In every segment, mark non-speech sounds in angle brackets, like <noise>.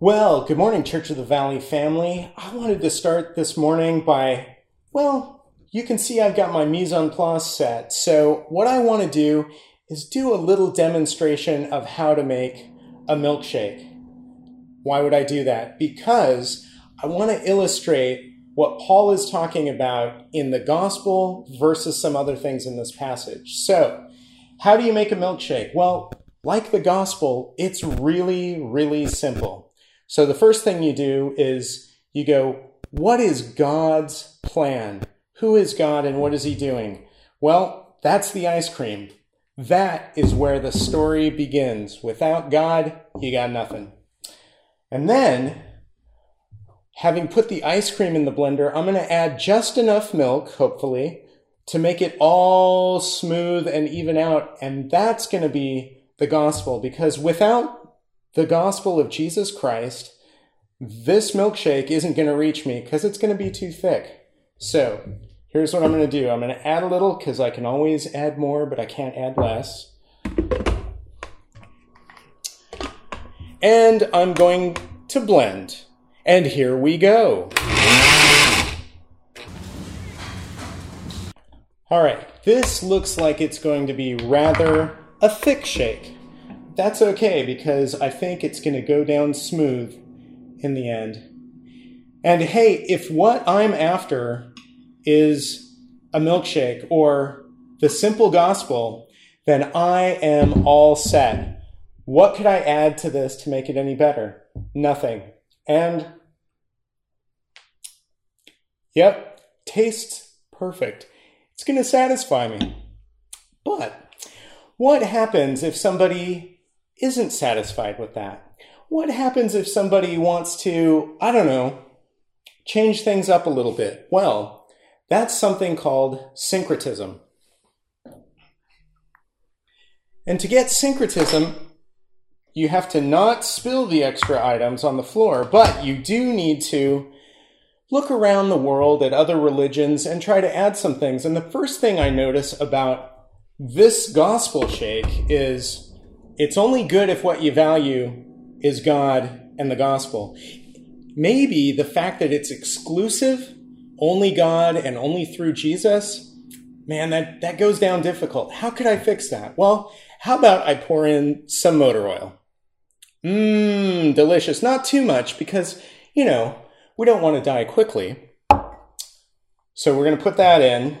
Well, good morning, Church of the Valley family. I wanted to start this morning by, well, you can see I've got my mise en place set. So, what I want to do is do a little demonstration of how to make a milkshake. Why would I do that? Because I want to illustrate what Paul is talking about in the gospel versus some other things in this passage. So, how do you make a milkshake? Well, like the gospel, it's really, really simple. So the first thing you do is you go, what is God's plan? Who is God and what is he doing? Well, that's the ice cream. That is where the story begins. Without God, you got nothing. And then, having put the ice cream in the blender, I'm going to add just enough milk, hopefully, to make it all smooth and even out. And that's going to be the gospel because without the gospel of Jesus Christ, this milkshake isn't going to reach me because it's going to be too thick. So here's what I'm going to do I'm going to add a little because I can always add more, but I can't add less. And I'm going to blend. And here we go. All right, this looks like it's going to be rather a thick shake that's okay because I think it's going to go down smooth in the end. And hey, if what I'm after is a milkshake or the simple gospel, then I am all set. What could I add to this to make it any better? Nothing. And yep, tastes perfect. It's going to satisfy me. But what happens if somebody isn't satisfied with that? What happens if somebody wants to, I don't know, change things up a little bit? Well, that's something called syncretism. And to get syncretism, you have to not spill the extra items on the floor, but you do need to look around the world at other religions and try to add some things. And the first thing I notice about this gospel shake is it's only good if what you value is God and the gospel. Maybe the fact that it's exclusive, only God and only through Jesus, man, that, that goes down difficult. How could I fix that? Well, how about I pour in some motor oil? Mmm, delicious. Not too much because, you know, we don't want to die quickly. So we're going to put that in.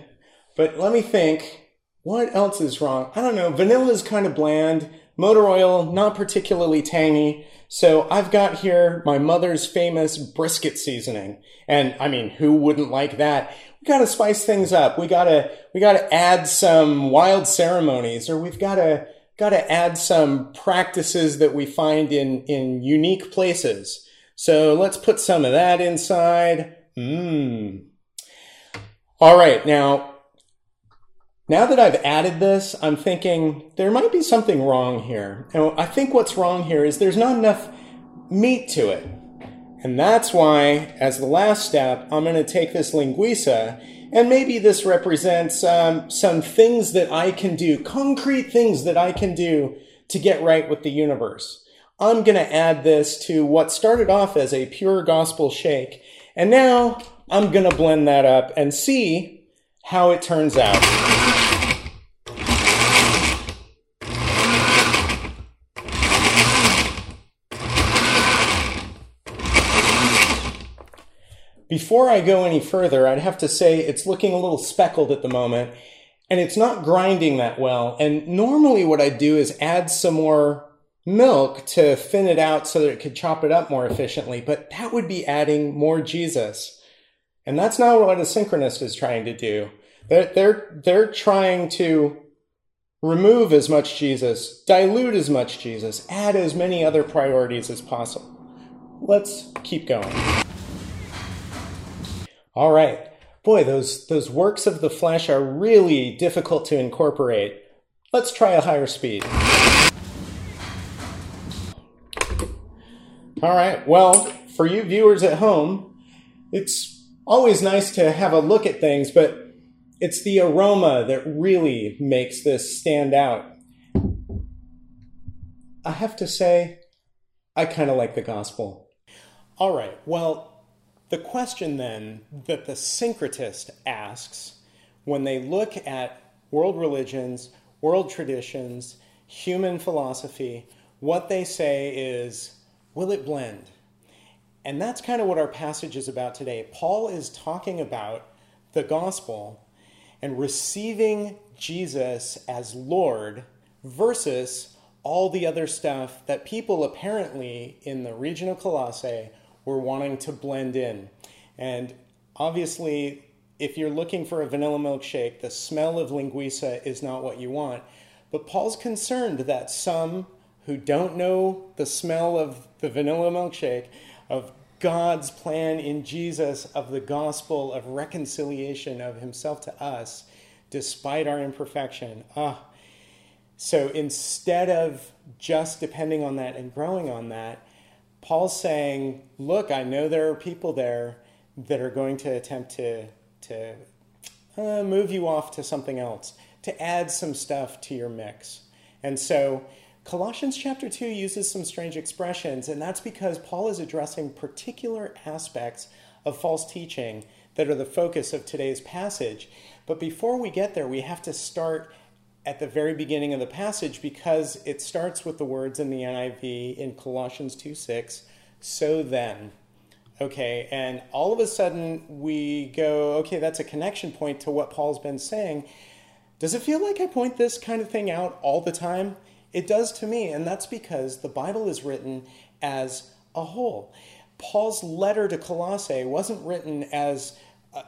But let me think, what else is wrong? I don't know. Vanilla is kind of bland. Motor oil, not particularly tangy. So I've got here my mother's famous brisket seasoning. And I mean, who wouldn't like that? We gotta spice things up. We gotta, we gotta add some wild ceremonies or we've gotta, gotta add some practices that we find in, in unique places. So let's put some of that inside. Mmm. All right. Now now that I've added this, I'm thinking there might be something wrong here. And I think what's wrong here is there's not enough meat to it. And that's why, as the last step, I'm going to take this linguiça, and maybe this represents um, some things that I can do, concrete things that I can do to get right with the universe. I'm going to add this to what started off as a pure gospel shake, and now I'm going to blend that up and see how it turns out. Before I go any further, I'd have to say it's looking a little speckled at the moment and it's not grinding that well. And normally what I'd do is add some more milk to thin it out so that it could chop it up more efficiently, but that would be adding more Jesus. And that's not what a syncretist is trying to do. They're, they're, they're trying to remove as much Jesus, dilute as much Jesus, add as many other priorities as possible. Let's keep going. All right. Boy, those, those works of the flesh are really difficult to incorporate. Let's try a higher speed. All right, well, for you viewers at home, it's always nice to have a look at things, but it's the aroma that really makes this stand out. I have to say, I kind of like the gospel. All right, well, the question then that the syncretist asks when they look at world religions, world traditions, human philosophy, what they say is, will it blend? And that's kind of what our passage is about today. Paul is talking about the gospel and receiving Jesus as Lord versus all the other stuff that people apparently in the region of Colossae were wanting to blend in. And obviously, if you're looking for a vanilla milkshake, the smell of linguiça is not what you want. But Paul's concerned that some who don't know the smell of the vanilla milkshake, of God's plan in Jesus, of the gospel of reconciliation of himself to us, despite our imperfection. Ah. So instead of just depending on that and growing on that, Paul's saying, look, I know there are people there that are going to attempt to, to uh, move you off to something else, to add some stuff to your mix. And so Colossians chapter 2 uses some strange expressions, and that's because Paul is addressing particular aspects of false teaching that are the focus of today's passage. But before we get there, we have to start at the very beginning of the passage because it starts with the words in the NIV in Colossians 2 6, so then. Okay, and all of a sudden we go, okay, that's a connection point to what Paul's been saying. Does it feel like I point this kind of thing out all the time? It does to me, and that's because the Bible is written as a whole. Paul's letter to Colossae wasn't written as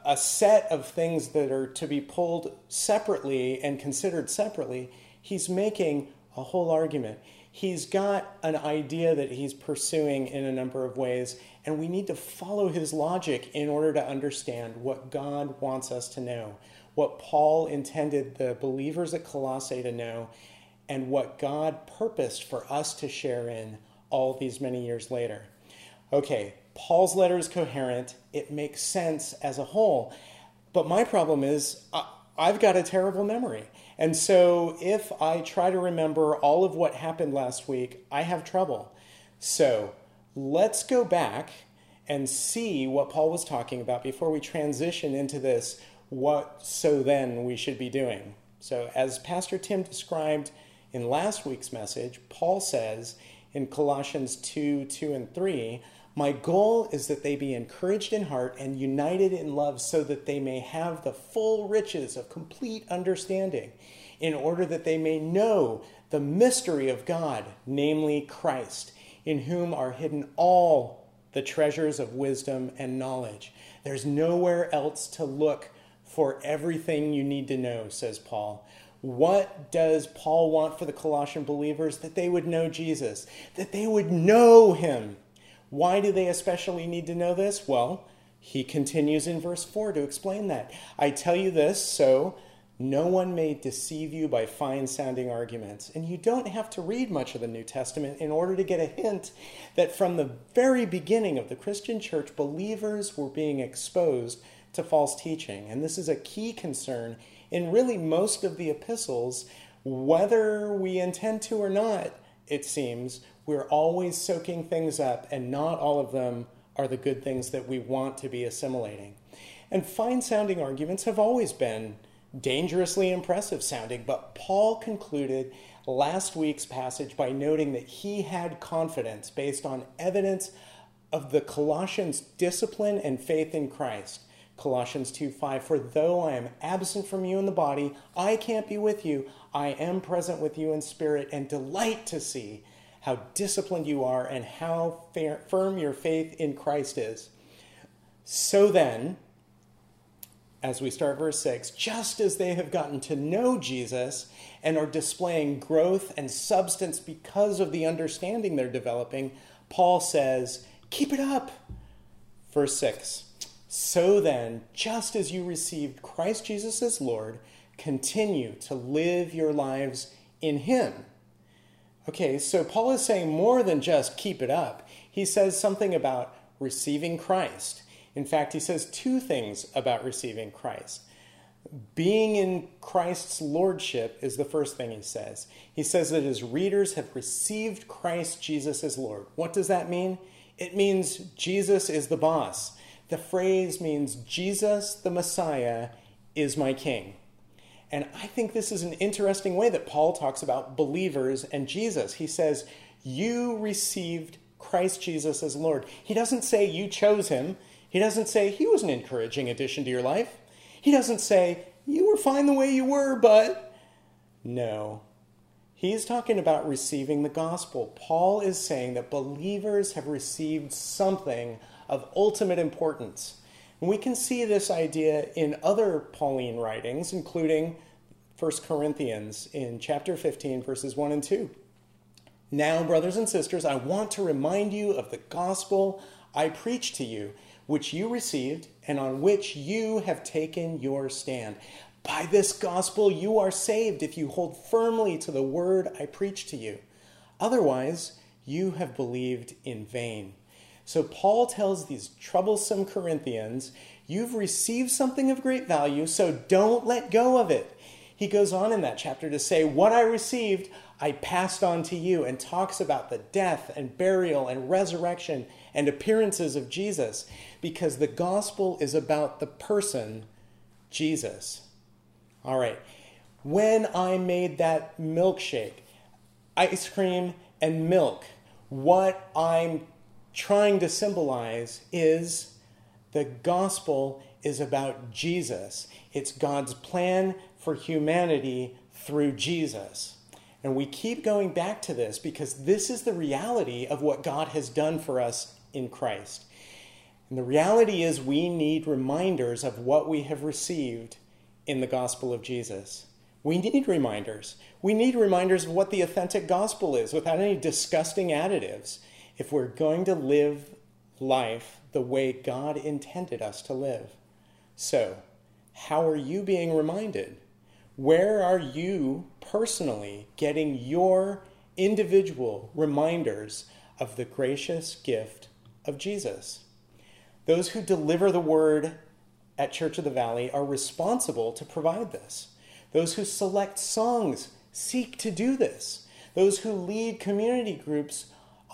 a set of things that are to be pulled separately and considered separately. He's making a whole argument. He's got an idea that he's pursuing in a number of ways, and we need to follow his logic in order to understand what God wants us to know, what Paul intended the believers at Colossae to know, and what God purposed for us to share in all these many years later. Okay, Paul's letter is coherent, it makes sense as a whole. But my problem is, I've got a terrible memory. And so if I try to remember all of what happened last week, I have trouble. So let's go back and see what Paul was talking about before we transition into this what so then we should be doing. So, as Pastor Tim described, in last week's message, Paul says in Colossians 2 2 and 3, My goal is that they be encouraged in heart and united in love, so that they may have the full riches of complete understanding, in order that they may know the mystery of God, namely Christ, in whom are hidden all the treasures of wisdom and knowledge. There's nowhere else to look for everything you need to know, says Paul. What does Paul want for the Colossian believers? That they would know Jesus, that they would know him. Why do they especially need to know this? Well, he continues in verse 4 to explain that. I tell you this so no one may deceive you by fine sounding arguments. And you don't have to read much of the New Testament in order to get a hint that from the very beginning of the Christian church, believers were being exposed to false teaching. And this is a key concern in really most of the epistles, whether we intend to or not, it seems, we're always soaking things up, and not all of them are the good things that we want to be assimilating. And fine sounding arguments have always been dangerously impressive sounding, but Paul concluded last week's passage by noting that he had confidence based on evidence of the Colossians' discipline and faith in Christ. Colossians 2 5, for though I am absent from you in the body, I can't be with you. I am present with you in spirit and delight to see how disciplined you are and how fair, firm your faith in Christ is. So then, as we start verse 6, just as they have gotten to know Jesus and are displaying growth and substance because of the understanding they're developing, Paul says, Keep it up. Verse 6 so then, just as you received Christ Jesus as Lord, continue to live your lives in Him. Okay, so Paul is saying more than just keep it up. He says something about receiving Christ. In fact, he says two things about receiving Christ. Being in Christ's lordship is the first thing he says. He says that his readers have received Christ Jesus as Lord. What does that mean? It means Jesus is the boss. The phrase means Jesus, the Messiah, is my king. And I think this is an interesting way that Paul talks about believers and Jesus. He says, You received Christ Jesus as Lord. He doesn't say you chose him. He doesn't say he was an encouraging addition to your life. He doesn't say you were fine the way you were, but. No. He's talking about receiving the gospel. Paul is saying that believers have received something of ultimate importance. And we can see this idea in other Pauline writings, including 1 Corinthians in chapter 15, verses 1 and 2. Now, brothers and sisters, I want to remind you of the gospel I preached to you, which you received and on which you have taken your stand. By this gospel you are saved if you hold firmly to the word I preached to you. Otherwise, you have believed in vain. So Paul tells these troublesome Corinthians, You've received something of great value, so don't let go of it. He goes on in that chapter to say, What I received, I passed on to you, and talks about the death and burial and resurrection and appearances of Jesus, because the gospel is about the person, Jesus. All right. When I made that milkshake, ice cream and milk, what I'm trying to symbolize is the gospel is about Jesus. It's God's plan for humanity through Jesus. And we keep going back to this because this is the reality of what God has done for us in Christ. And the reality is, we need reminders of what we have received in the gospel of Jesus. We need reminders. We need reminders of what the authentic gospel is without any disgusting additives if we're going to live life the way God intended us to live. So, how are you being reminded? Where are you personally getting your individual reminders of the gracious gift of Jesus? Those who deliver the word at Church of the Valley are responsible to provide this. Those who select songs seek to do this. Those who lead community groups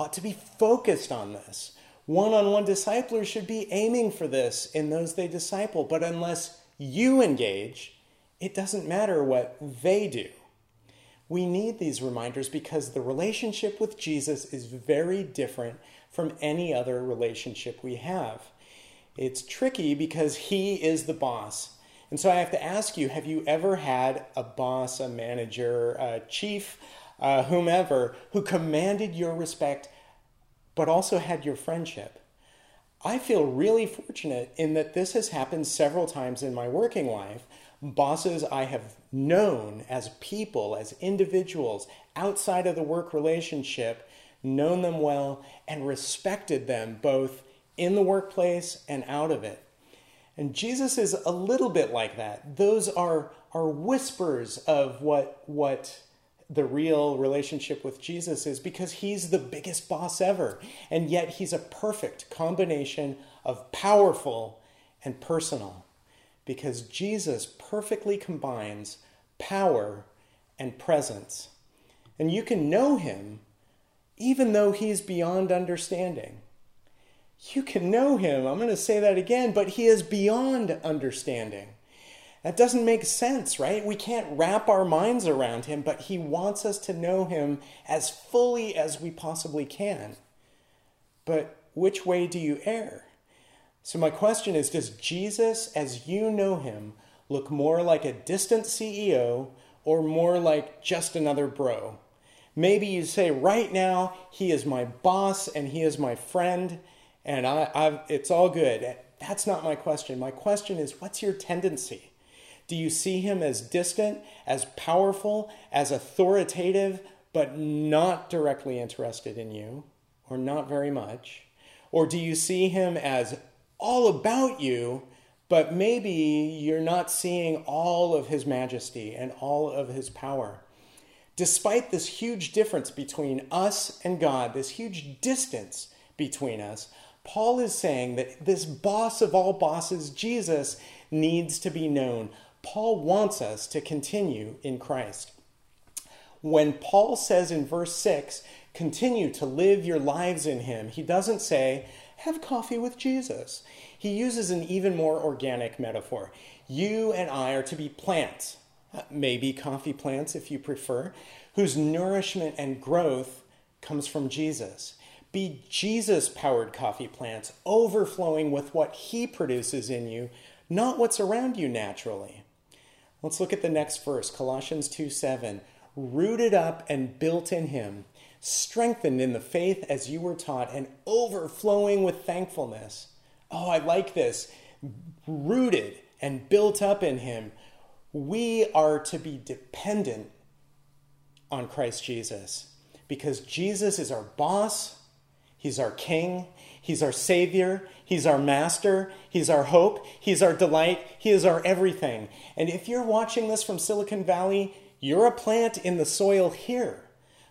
ought to be focused on this. One on one disciplers should be aiming for this in those they disciple, but unless you engage, it doesn't matter what they do. We need these reminders because the relationship with Jesus is very different from any other relationship we have. It's tricky because he is the boss. And so I have to ask you have you ever had a boss, a manager, a chief, uh, whomever, who commanded your respect but also had your friendship. I feel really fortunate in that this has happened several times in my working life. Bosses I have known as people, as individuals outside of the work relationship, known them well, and respected them both in the workplace and out of it. And Jesus is a little bit like that. Those are, are whispers of what, what the real relationship with Jesus is because he's the biggest boss ever. And yet he's a perfect combination of powerful and personal because Jesus perfectly combines power and presence. And you can know him even though he's beyond understanding. You can know him, I'm going to say that again, but he is beyond understanding. That doesn't make sense, right? We can't wrap our minds around him, but he wants us to know him as fully as we possibly can. But which way do you err? So, my question is Does Jesus, as you know him, look more like a distant CEO or more like just another bro? Maybe you say, right now, he is my boss and he is my friend, and I, I've, it's all good. That's not my question. My question is, what's your tendency? Do you see him as distant, as powerful, as authoritative, but not directly interested in you, or not very much? Or do you see him as all about you, but maybe you're not seeing all of his majesty and all of his power? Despite this huge difference between us and God, this huge distance between us, Paul is saying that this boss of all bosses, Jesus, needs to be known. Paul wants us to continue in Christ. When Paul says in verse 6, continue to live your lives in him, he doesn't say, have coffee with Jesus. He uses an even more organic metaphor. You and I are to be plants, maybe coffee plants if you prefer, whose nourishment and growth comes from Jesus. Be Jesus powered coffee plants, overflowing with what He produces in you, not what's around you naturally. Let's look at the next verse, Colossians 2 7. Rooted up and built in Him, strengthened in the faith as you were taught, and overflowing with thankfulness. Oh, I like this. Rooted and built up in Him. We are to be dependent on Christ Jesus because Jesus is our boss, He's our King, He's our Savior, He's our Master, He's our hope, He's our delight, He is our everything. And if you're watching this from Silicon Valley, you're a plant in the soil here,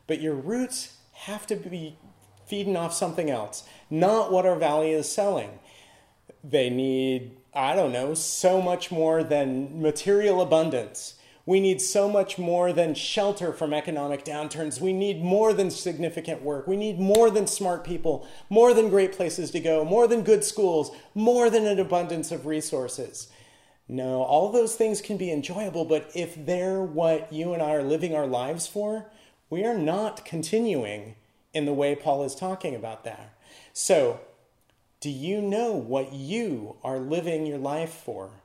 but your roots have to be feeding off something else, not what our valley is selling. They need I don't know, so much more than material abundance. We need so much more than shelter from economic downturns. We need more than significant work. We need more than smart people, more than great places to go, more than good schools, more than an abundance of resources. No, all those things can be enjoyable, but if they're what you and I are living our lives for, we are not continuing in the way Paul is talking about that. So, do you know what you are living your life for?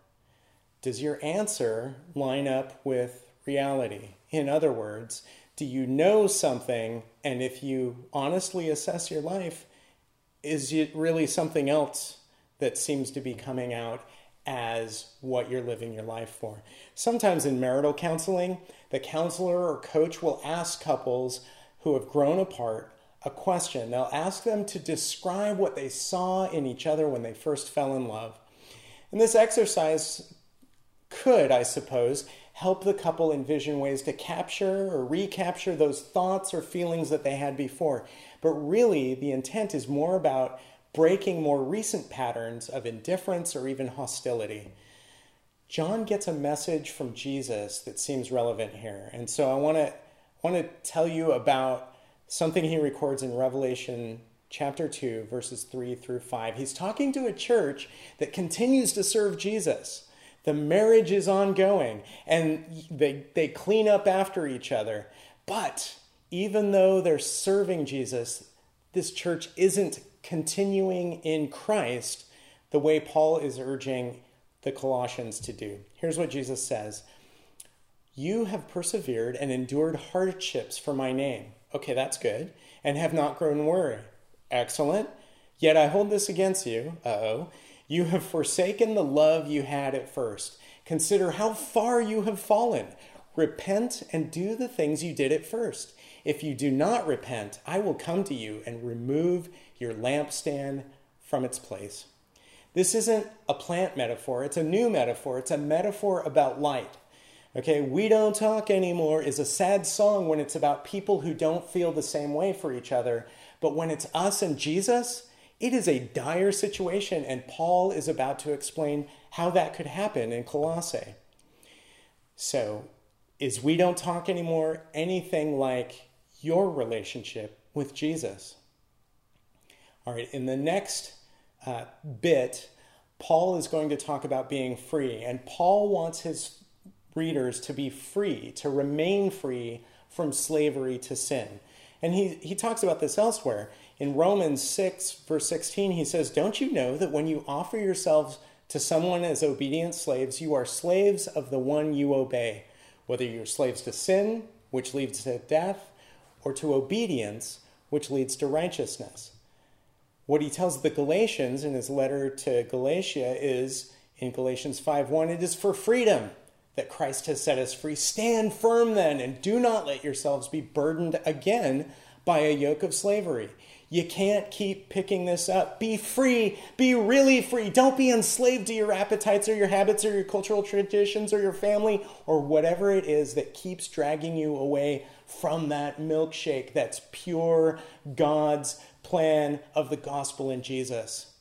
Does your answer line up with reality? In other words, do you know something? And if you honestly assess your life, is it really something else that seems to be coming out as what you're living your life for? Sometimes in marital counseling, the counselor or coach will ask couples who have grown apart a question. They'll ask them to describe what they saw in each other when they first fell in love. And this exercise could, I suppose, help the couple envision ways to capture or recapture those thoughts or feelings that they had before. But really, the intent is more about breaking more recent patterns of indifference or even hostility. John gets a message from Jesus that seems relevant here. And so I want to want to tell you about something he records in Revelation chapter 2, verses 3 through 5. He's talking to a church that continues to serve Jesus. The marriage is ongoing and they, they clean up after each other. But even though they're serving Jesus, this church isn't continuing in Christ the way Paul is urging the Colossians to do. Here's what Jesus says You have persevered and endured hardships for my name Okay, that's good. And have not grown weary. Excellent. Yet I hold this against you. Uh oh. You have forsaken the love you had at first. Consider how far you have fallen. Repent and do the things you did at first. If you do not repent, I will come to you and remove your lampstand from its place. This isn't a plant metaphor, it's a new metaphor. It's a metaphor about light. Okay, We Don't Talk Anymore is a sad song when it's about people who don't feel the same way for each other. But when it's us and Jesus, it is a dire situation, and Paul is about to explain how that could happen in Colossae. So, is We Don't Talk Anymore anything like your relationship with Jesus? All right, in the next uh, bit, Paul is going to talk about being free, and Paul wants his readers to be free, to remain free from slavery to sin. And he, he talks about this elsewhere. In Romans 6, verse 16, he says, Don't you know that when you offer yourselves to someone as obedient slaves, you are slaves of the one you obey, whether you're slaves to sin, which leads to death, or to obedience, which leads to righteousness. What he tells the Galatians in his letter to Galatia is in Galatians 5:1, it is for freedom that Christ has set us free. Stand firm then, and do not let yourselves be burdened again by a yoke of slavery. You can't keep picking this up. Be free. Be really free. Don't be enslaved to your appetites or your habits or your cultural traditions or your family or whatever it is that keeps dragging you away from that milkshake that's pure God's plan of the gospel in Jesus.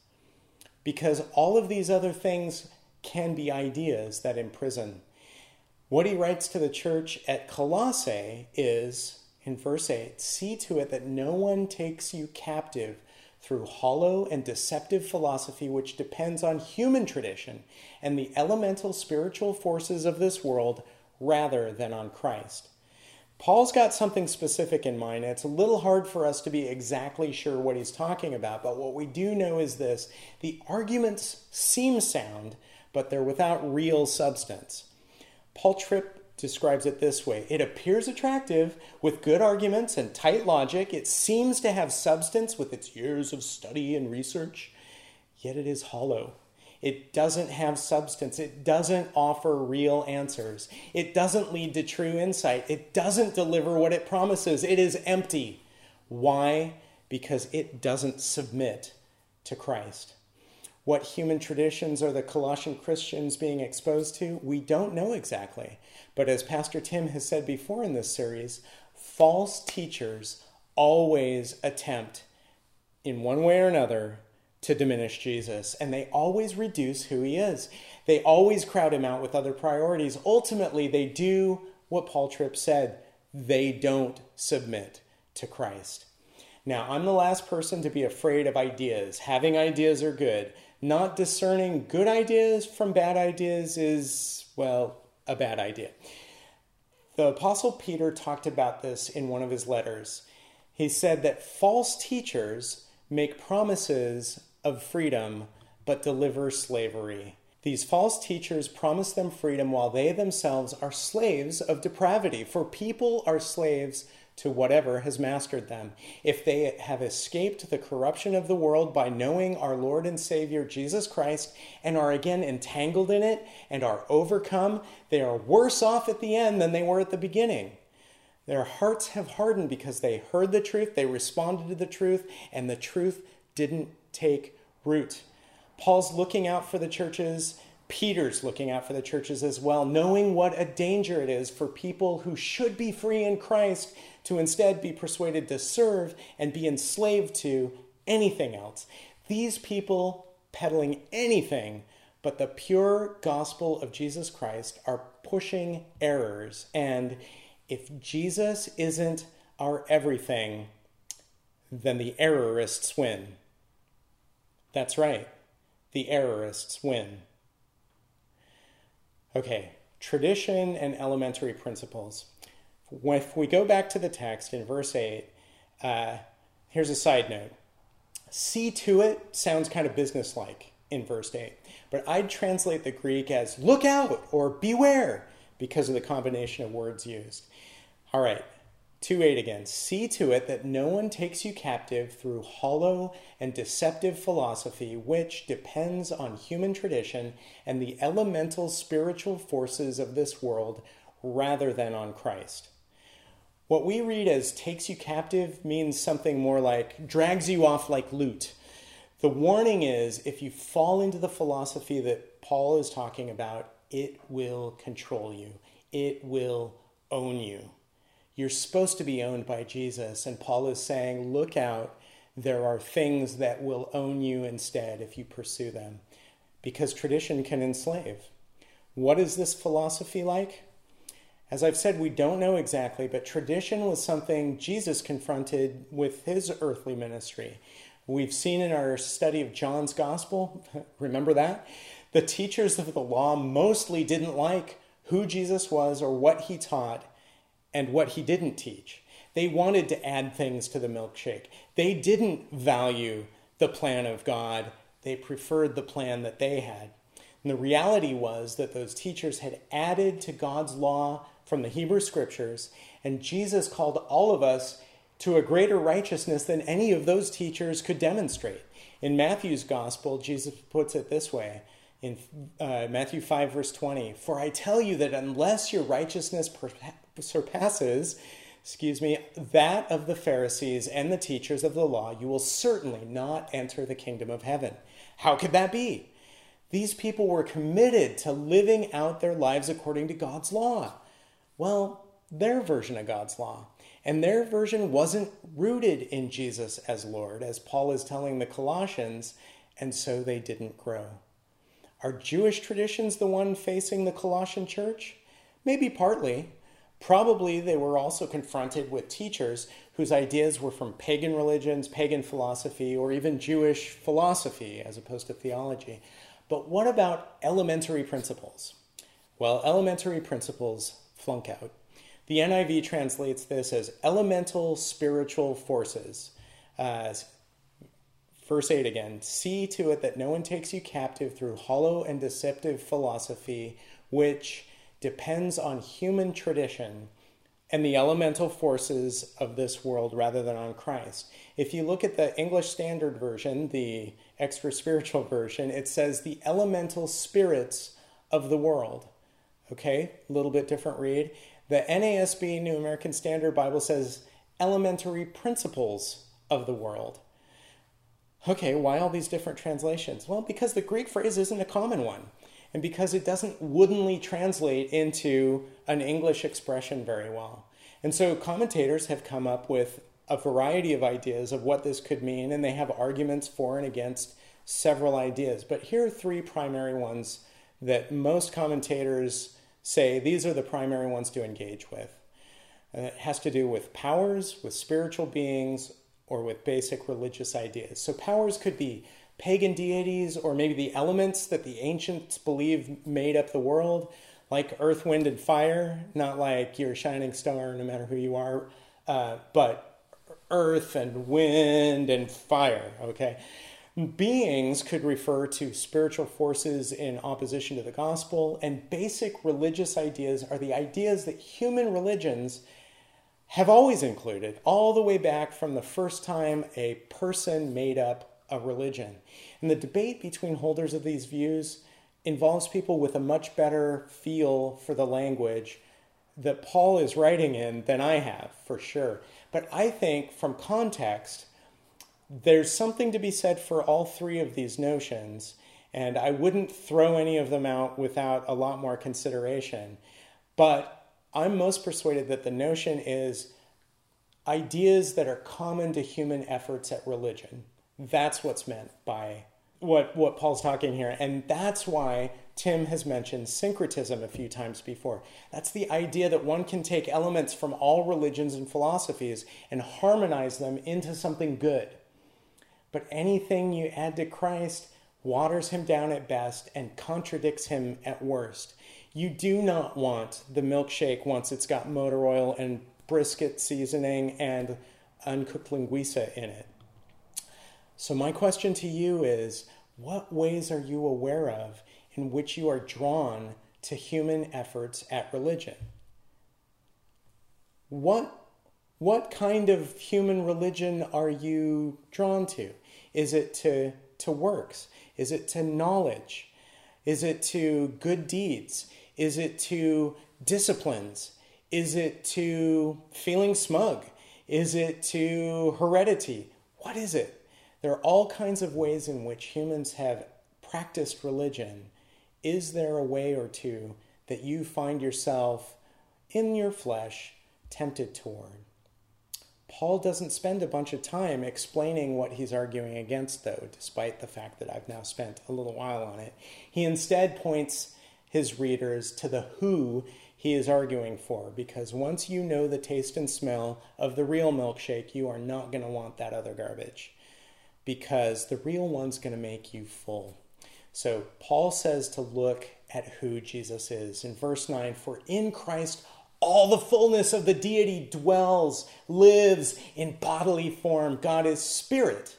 Because all of these other things can be ideas that imprison. What he writes to the church at Colossae is, in verse 8, see to it that no one takes you captive through hollow and deceptive philosophy which depends on human tradition and the elemental spiritual forces of this world rather than on Christ. Paul's got something specific in mind. It's a little hard for us to be exactly sure what he's talking about, but what we do know is this the arguments seem sound, but they're without real substance. Paul Tripp describes it this way It appears attractive with good arguments and tight logic. It seems to have substance with its years of study and research, yet it is hollow. It doesn't have substance. It doesn't offer real answers. It doesn't lead to true insight. It doesn't deliver what it promises. It is empty. Why? Because it doesn't submit to Christ. What human traditions are the Colossian Christians being exposed to? We don't know exactly. But as Pastor Tim has said before in this series, false teachers always attempt, in one way or another, to diminish Jesus. And they always reduce who he is. They always crowd him out with other priorities. Ultimately, they do what Paul Tripp said they don't submit to Christ. Now, I'm the last person to be afraid of ideas. Having ideas are good not discerning good ideas from bad ideas is, well, a bad idea. The Apostle Peter talked about this in one of his letters. He said that false teachers make promises of freedom but deliver slavery. These false teachers promise them freedom while they themselves are slaves of depravity, for people are slaves to whatever has mastered them. If they have escaped the corruption of the world by knowing our Lord and Savior Jesus Christ and are again entangled in it and are overcome, they are worse off at the end than they were at the beginning. Their hearts have hardened because they heard the truth, they responded to the truth, and the truth didn't take root. Paul's looking out for the churches Peter's looking out for the churches as well, knowing what a danger it is for people who should be free in Christ to instead be persuaded to serve and be enslaved to anything else. These people peddling anything but the pure gospel of Jesus Christ are pushing errors. And if Jesus isn't our everything, then the errorists win. That's right, the errorists win. Okay, tradition and elementary principles. If we go back to the text in verse 8, uh, here's a side note. See to it sounds kind of businesslike in verse 8, but I'd translate the Greek as look out or beware because of the combination of words used. All right, 2 8 again. See to it that no one takes you captive through hollow and deceptive philosophy, which depends on human tradition and the elemental spiritual forces of this world rather than on Christ. What we read as takes you captive means something more like drags you off like loot. The warning is if you fall into the philosophy that Paul is talking about, it will control you, it will own you. You're supposed to be owned by Jesus. And Paul is saying, look out. There are things that will own you instead if you pursue them, because tradition can enslave. What is this philosophy like? As I've said, we don't know exactly, but tradition was something Jesus confronted with his earthly ministry. We've seen in our study of John's gospel, <laughs> remember that? The teachers of the law mostly didn't like who Jesus was or what he taught, and what he didn't teach. They wanted to add things to the milkshake. They didn't value the plan of God, they preferred the plan that they had. And the reality was that those teachers had added to God's law from the Hebrew scriptures, and Jesus called all of us to a greater righteousness than any of those teachers could demonstrate. In Matthew's gospel, Jesus puts it this way in uh, Matthew 5, verse 20 For I tell you that unless your righteousness surpasses, excuse me, that of the Pharisees and the teachers of the law, you will certainly not enter the kingdom of heaven. How could that be? These people were committed to living out their lives according to God's law. Well, their version of God's law. And their version wasn't rooted in Jesus as Lord, as Paul is telling the Colossians, and so they didn't grow. Are Jewish traditions the one facing the Colossian church? Maybe partly. Probably they were also confronted with teachers whose ideas were from pagan religions, pagan philosophy, or even Jewish philosophy as opposed to theology. But what about elementary principles? Well, elementary principles flunk out. The NIV translates this as elemental spiritual forces. Verse 8 again See to it that no one takes you captive through hollow and deceptive philosophy, which depends on human tradition and the elemental forces of this world rather than on Christ. If you look at the English Standard Version, the extra spiritual version, it says the elemental spirits of the world. Okay, a little bit different read. The NASB, New American Standard Bible, says elementary principles of the world. Okay, why all these different translations? Well, because the Greek phrase isn't a common one, and because it doesn't woodenly translate into an English expression very well. And so commentators have come up with a variety of ideas of what this could mean, and they have arguments for and against several ideas. But here are three primary ones that most commentators say these are the primary ones to engage with. And it has to do with powers, with spiritual beings, or with basic religious ideas. So, powers could be pagan deities or maybe the elements that the ancients believed made up the world, like earth, wind, and fire, not like your shining star, no matter who you are, uh, but earth and wind and fire, okay? Beings could refer to spiritual forces in opposition to the gospel, and basic religious ideas are the ideas that human religions have always included, all the way back from the first time a person made up a religion. And the debate between holders of these views involves people with a much better feel for the language that Paul is writing in than I have, for sure. But I think from context, there's something to be said for all three of these notions, and I wouldn't throw any of them out without a lot more consideration. But I'm most persuaded that the notion is ideas that are common to human efforts at religion. That's what's meant by what, what Paul's talking here. And that's why Tim has mentioned syncretism a few times before. That's the idea that one can take elements from all religions and philosophies and harmonize them into something good. But anything you add to Christ waters him down at best and contradicts him at worst. You do not want the milkshake once it's got motor oil and brisket seasoning and uncooked linguiça in it. So, my question to you is what ways are you aware of in which you are drawn to human efforts at religion? What what kind of human religion are you drawn to? Is it to, to works? Is it to knowledge? Is it to good deeds? Is it to disciplines? Is it to feeling smug? Is it to heredity? What is it? There are all kinds of ways in which humans have practiced religion. Is there a way or two that you find yourself in your flesh tempted toward? Paul doesn't spend a bunch of time explaining what he's arguing against, though, despite the fact that I've now spent a little while on it. He instead points his readers to the who he is arguing for, because once you know the taste and smell of the real milkshake, you are not going to want that other garbage, because the real one's going to make you full. So Paul says to look at who Jesus is. In verse 9, for in Christ all the fullness of the deity dwells, lives in bodily form. God is spirit.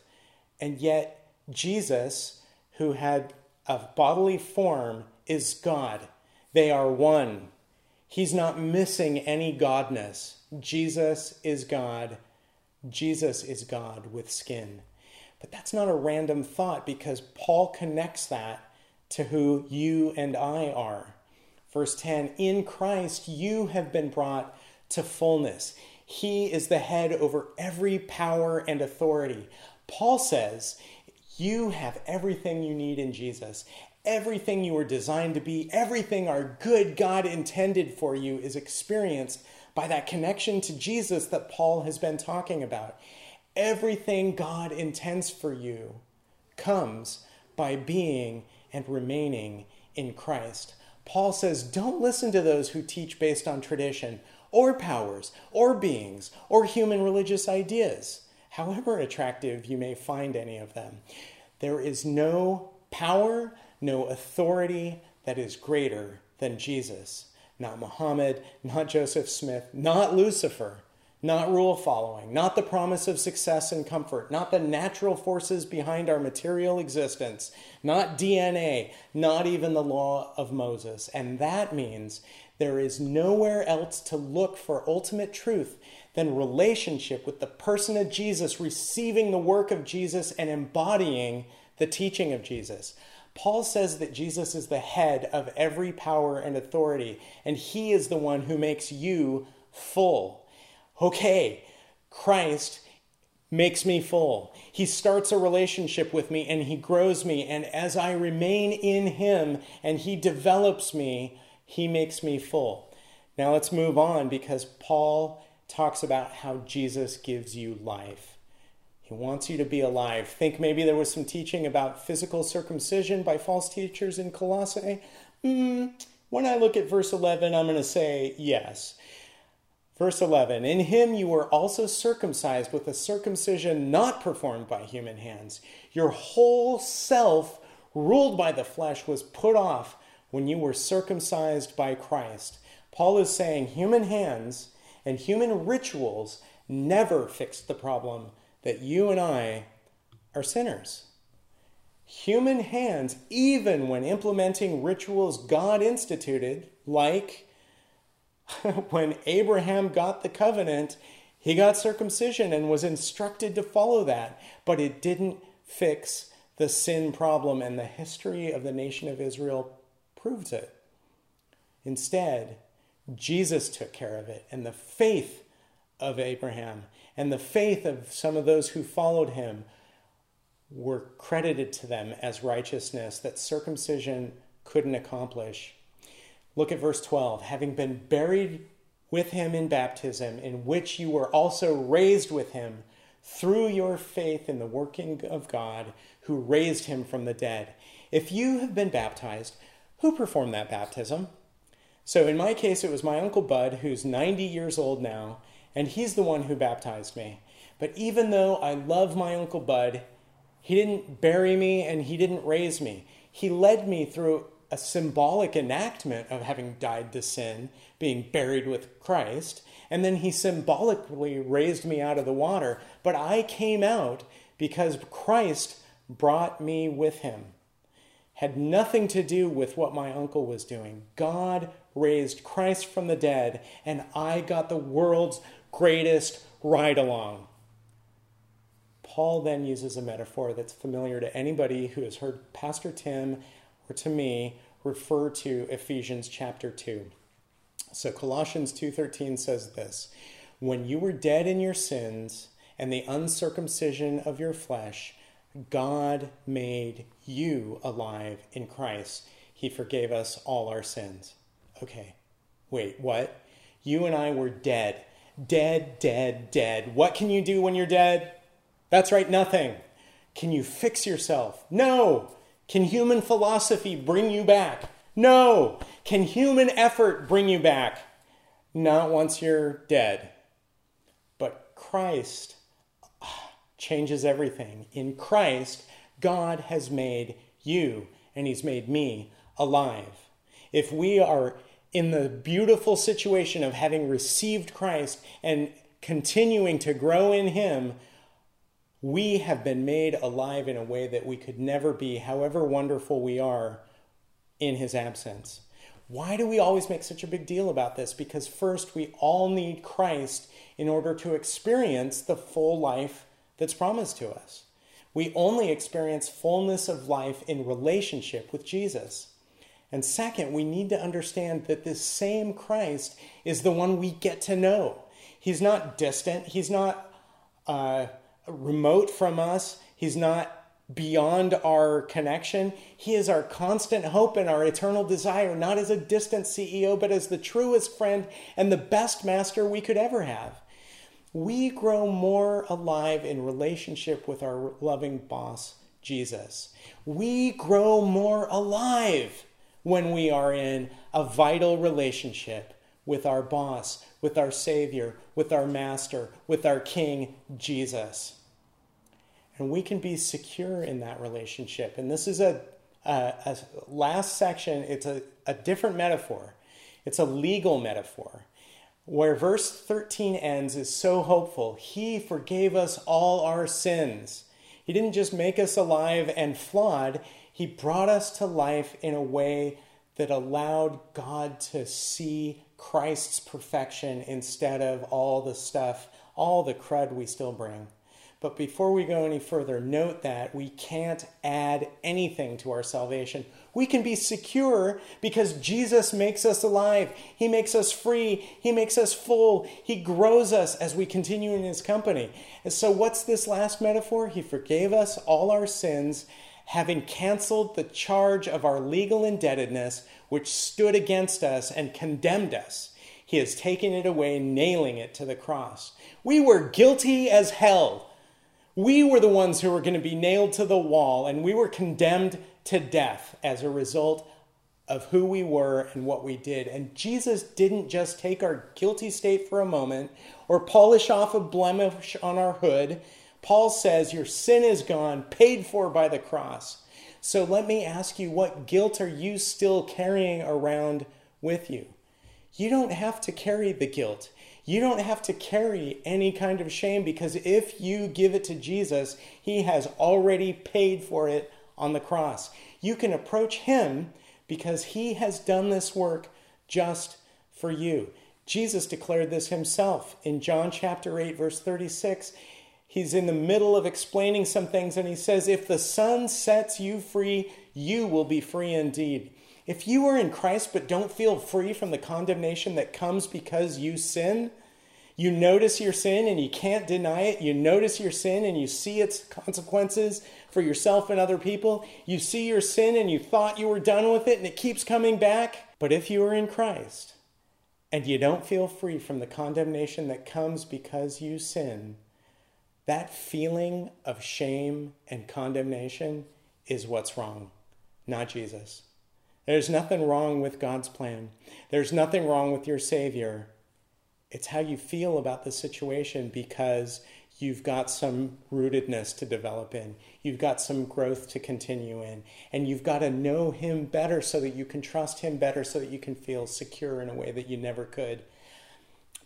And yet, Jesus, who had a bodily form, is God. They are one. He's not missing any godness. Jesus is God. Jesus is God with skin. But that's not a random thought because Paul connects that to who you and I are. Verse 10 In Christ you have been brought to fullness. He is the head over every power and authority. Paul says, You have everything you need in Jesus. Everything you were designed to be, everything our good God intended for you is experienced by that connection to Jesus that Paul has been talking about. Everything God intends for you comes by being and remaining in Christ. Paul says, don't listen to those who teach based on tradition or powers or beings or human religious ideas, however attractive you may find any of them. There is no power, no authority that is greater than Jesus. Not Muhammad, not Joseph Smith, not Lucifer, not rule following, not the promise of success and comfort, not the natural forces behind our material existence, not DNA, not even the law of Moses. And that means there is nowhere else to look for ultimate truth than relationship with the person of Jesus, receiving the work of Jesus and embodying the teaching of Jesus. Paul says that Jesus is the head of every power and authority, and he is the one who makes you full. Okay, Christ makes me full. He starts a relationship with me and he grows me. And as I remain in him and he develops me, he makes me full. Now let's move on because Paul talks about how Jesus gives you life. He wants you to be alive. Think maybe there was some teaching about physical circumcision by false teachers in Colossae. Mm, when I look at verse 11, I'm going to say yes. Verse 11 In him you were also circumcised with a circumcision not performed by human hands. Your whole self, ruled by the flesh, was put off when you were circumcised by Christ. Paul is saying human hands and human rituals never fixed the problem that you and I are sinners. Human hands, even when implementing rituals God instituted, like <laughs> when Abraham got the covenant, he got circumcision and was instructed to follow that, but it didn't fix the sin problem, and the history of the nation of Israel proves it. Instead, Jesus took care of it, and the faith of Abraham and the faith of some of those who followed him were credited to them as righteousness that circumcision couldn't accomplish. Look at verse 12. Having been buried with him in baptism, in which you were also raised with him through your faith in the working of God who raised him from the dead. If you have been baptized, who performed that baptism? So in my case, it was my Uncle Bud, who's 90 years old now, and he's the one who baptized me. But even though I love my Uncle Bud, he didn't bury me and he didn't raise me. He led me through a symbolic enactment of having died to sin, being buried with Christ, and then he symbolically raised me out of the water. But I came out because Christ brought me with him. Had nothing to do with what my uncle was doing. God raised Christ from the dead, and I got the world's greatest ride along. Paul then uses a metaphor that's familiar to anybody who has heard Pastor Tim or to me refer to Ephesians chapter 2. So Colossians 2:13 says this, "When you were dead in your sins and the uncircumcision of your flesh, God made you alive in Christ. He forgave us all our sins." Okay. Wait, what? You and I were dead Dead, dead, dead. What can you do when you're dead? That's right, nothing. Can you fix yourself? No. Can human philosophy bring you back? No. Can human effort bring you back? Not once you're dead. But Christ ah, changes everything. In Christ, God has made you and He's made me alive. If we are in the beautiful situation of having received Christ and continuing to grow in Him, we have been made alive in a way that we could never be, however wonderful we are in His absence. Why do we always make such a big deal about this? Because first, we all need Christ in order to experience the full life that's promised to us. We only experience fullness of life in relationship with Jesus. And second, we need to understand that this same Christ is the one we get to know. He's not distant, he's not uh, remote from us, he's not beyond our connection. He is our constant hope and our eternal desire, not as a distant CEO, but as the truest friend and the best master we could ever have. We grow more alive in relationship with our loving boss, Jesus. We grow more alive when we are in a vital relationship with our boss, with our Savior, with our Master, with our King, Jesus. And we can be secure in that relationship. And this is a, a, a last section, it's a, a different metaphor. It's a legal metaphor. Where verse 13 ends is so hopeful. He forgave us all our sins. He didn't just make us alive and flawed, He brought us to life in a way that allowed God to see Christ's perfection instead of all the stuff, all the crud we still bring. But before we go any further, note that we can't add anything to our salvation. We can be secure because Jesus makes us alive. He makes us free. He makes us full. He grows us as we continue in His company. And so, what's this last metaphor? He forgave us all our sins, having canceled the charge of our legal indebtedness, which stood against us and condemned us. He has taken it away, nailing it to the cross. We were guilty as hell we were the ones who were going to be nailed to the wall, and we were condemned to death as a result of who we were and what we did. And Jesus didn't just take our guilty state for a moment or polish off a blemish on our hood. Paul says, Your sin is gone, paid for by the cross. So let me ask you, what guilt are you still carrying around with you? You don't have to carry the guilt. You don't have to carry any kind of shame because if you give it to Jesus, He has already paid for it on the cross. You can approach Him because He has done this work just for you. Jesus declared this Himself in John chapter 8, verse 36. He's in the middle of explaining some things and He says, If the Son sets you free, you will be free indeed. If you are in Christ but don't feel free from the condemnation that comes because you sin, you notice your sin and you can't deny it. You notice your sin and you see its consequences for yourself and other people. You see your sin and you thought you were done with it and it keeps coming back. But if you are in Christ and you don't feel free from the condemnation that comes because you sin, that feeling of shame and condemnation is what's wrong, not Jesus. There's nothing wrong with God's plan. There's nothing wrong with your Savior. It's how you feel about the situation because you've got some rootedness to develop in. You've got some growth to continue in. And you've got to know Him better so that you can trust Him better so that you can feel secure in a way that you never could.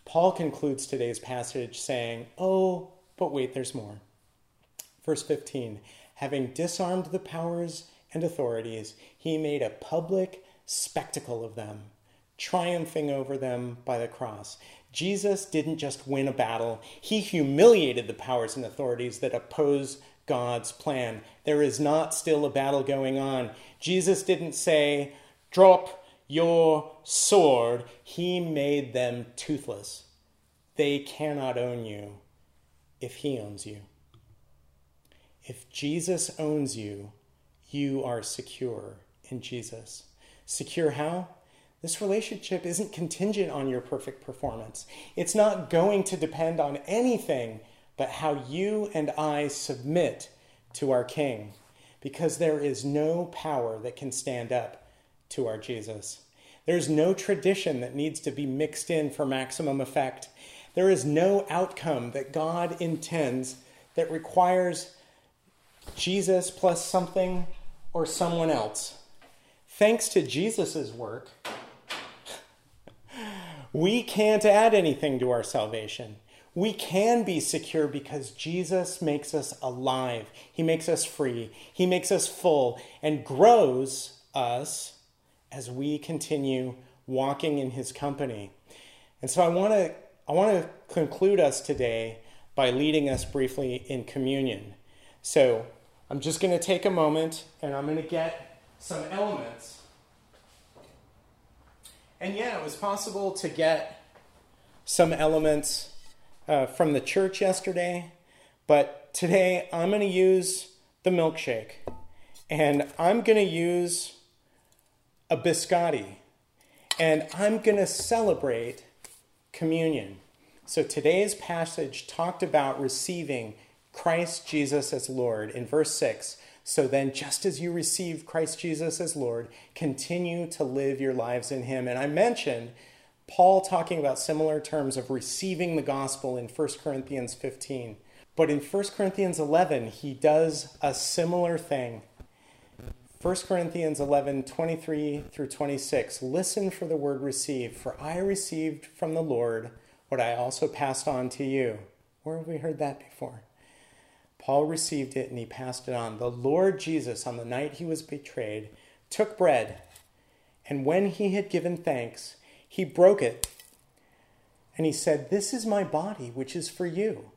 Paul concludes today's passage saying, Oh, but wait, there's more. Verse 15 Having disarmed the powers and authorities, he made a public spectacle of them, triumphing over them by the cross. Jesus didn't just win a battle, he humiliated the powers and authorities that oppose God's plan. There is not still a battle going on. Jesus didn't say, Drop your sword. He made them toothless. They cannot own you if he owns you. If Jesus owns you, you are secure in Jesus. Secure how? This relationship isn't contingent on your perfect performance. It's not going to depend on anything but how you and I submit to our King, because there is no power that can stand up to our Jesus. There's no tradition that needs to be mixed in for maximum effect. There is no outcome that God intends that requires Jesus plus something or someone else. Thanks to Jesus' work, <laughs> we can't add anything to our salvation. We can be secure because Jesus makes us alive. He makes us free. He makes us full and grows us as we continue walking in his company. And so I want to I want to conclude us today by leading us briefly in communion. So, I'm just going to take a moment and I'm going to get some elements and yeah, it was possible to get some elements uh, from the church yesterday, but today I'm going to use the milkshake. And I'm going to use a biscotti. And I'm going to celebrate communion. So today's passage talked about receiving Christ Jesus as Lord in verse 6. So then, just as you receive Christ Jesus as Lord, continue to live your lives in Him. And I mentioned Paul talking about similar terms of receiving the gospel in 1 Corinthians 15. But in 1 Corinthians 11, he does a similar thing. 1 Corinthians 11, 23 through 26. Listen for the word receive, for I received from the Lord what I also passed on to you. Where have we heard that before? Paul received it and he passed it on. The Lord Jesus, on the night he was betrayed, took bread, and when he had given thanks, he broke it. And he said, This is my body, which is for you.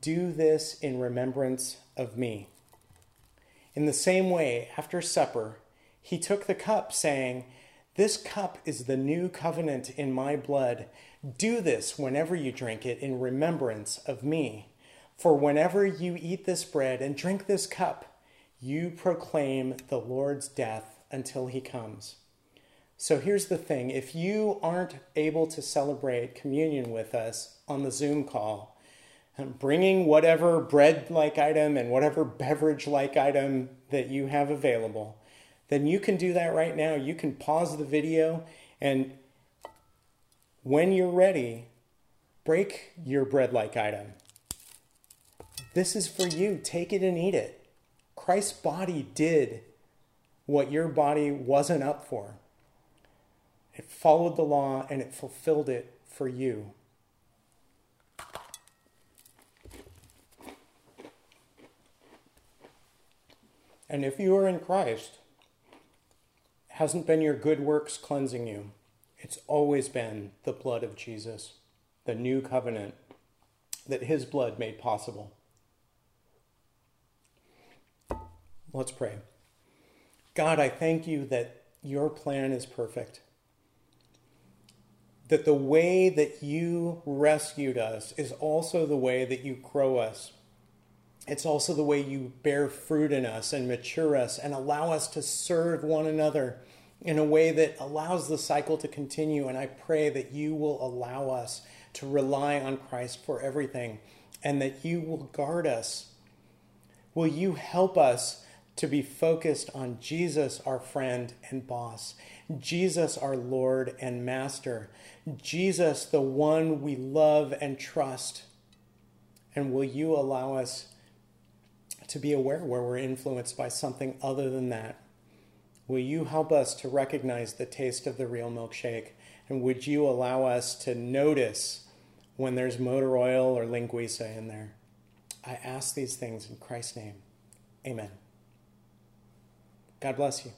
Do this in remembrance of me. In the same way, after supper, he took the cup, saying, This cup is the new covenant in my blood. Do this whenever you drink it in remembrance of me. For whenever you eat this bread and drink this cup, you proclaim the Lord's death until he comes. So here's the thing if you aren't able to celebrate communion with us on the Zoom call, bringing whatever bread like item and whatever beverage like item that you have available, then you can do that right now. You can pause the video and when you're ready, break your bread like item. This is for you. Take it and eat it. Christ's body did what your body wasn't up for. It followed the law and it fulfilled it for you. And if you are in Christ, hasn't been your good works cleansing you. It's always been the blood of Jesus, the new covenant that his blood made possible. Let's pray. God, I thank you that your plan is perfect. That the way that you rescued us is also the way that you grow us. It's also the way you bear fruit in us and mature us and allow us to serve one another in a way that allows the cycle to continue. And I pray that you will allow us to rely on Christ for everything and that you will guard us. Will you help us to be focused on Jesus, our friend and boss, Jesus, our Lord and Master, Jesus, the one we love and trust? And will you allow us to be aware where we're influenced by something other than that? Will you help us to recognize the taste of the real milkshake? And would you allow us to notice when there's motor oil or linguiça in there? I ask these things in Christ's name. Amen. God bless you.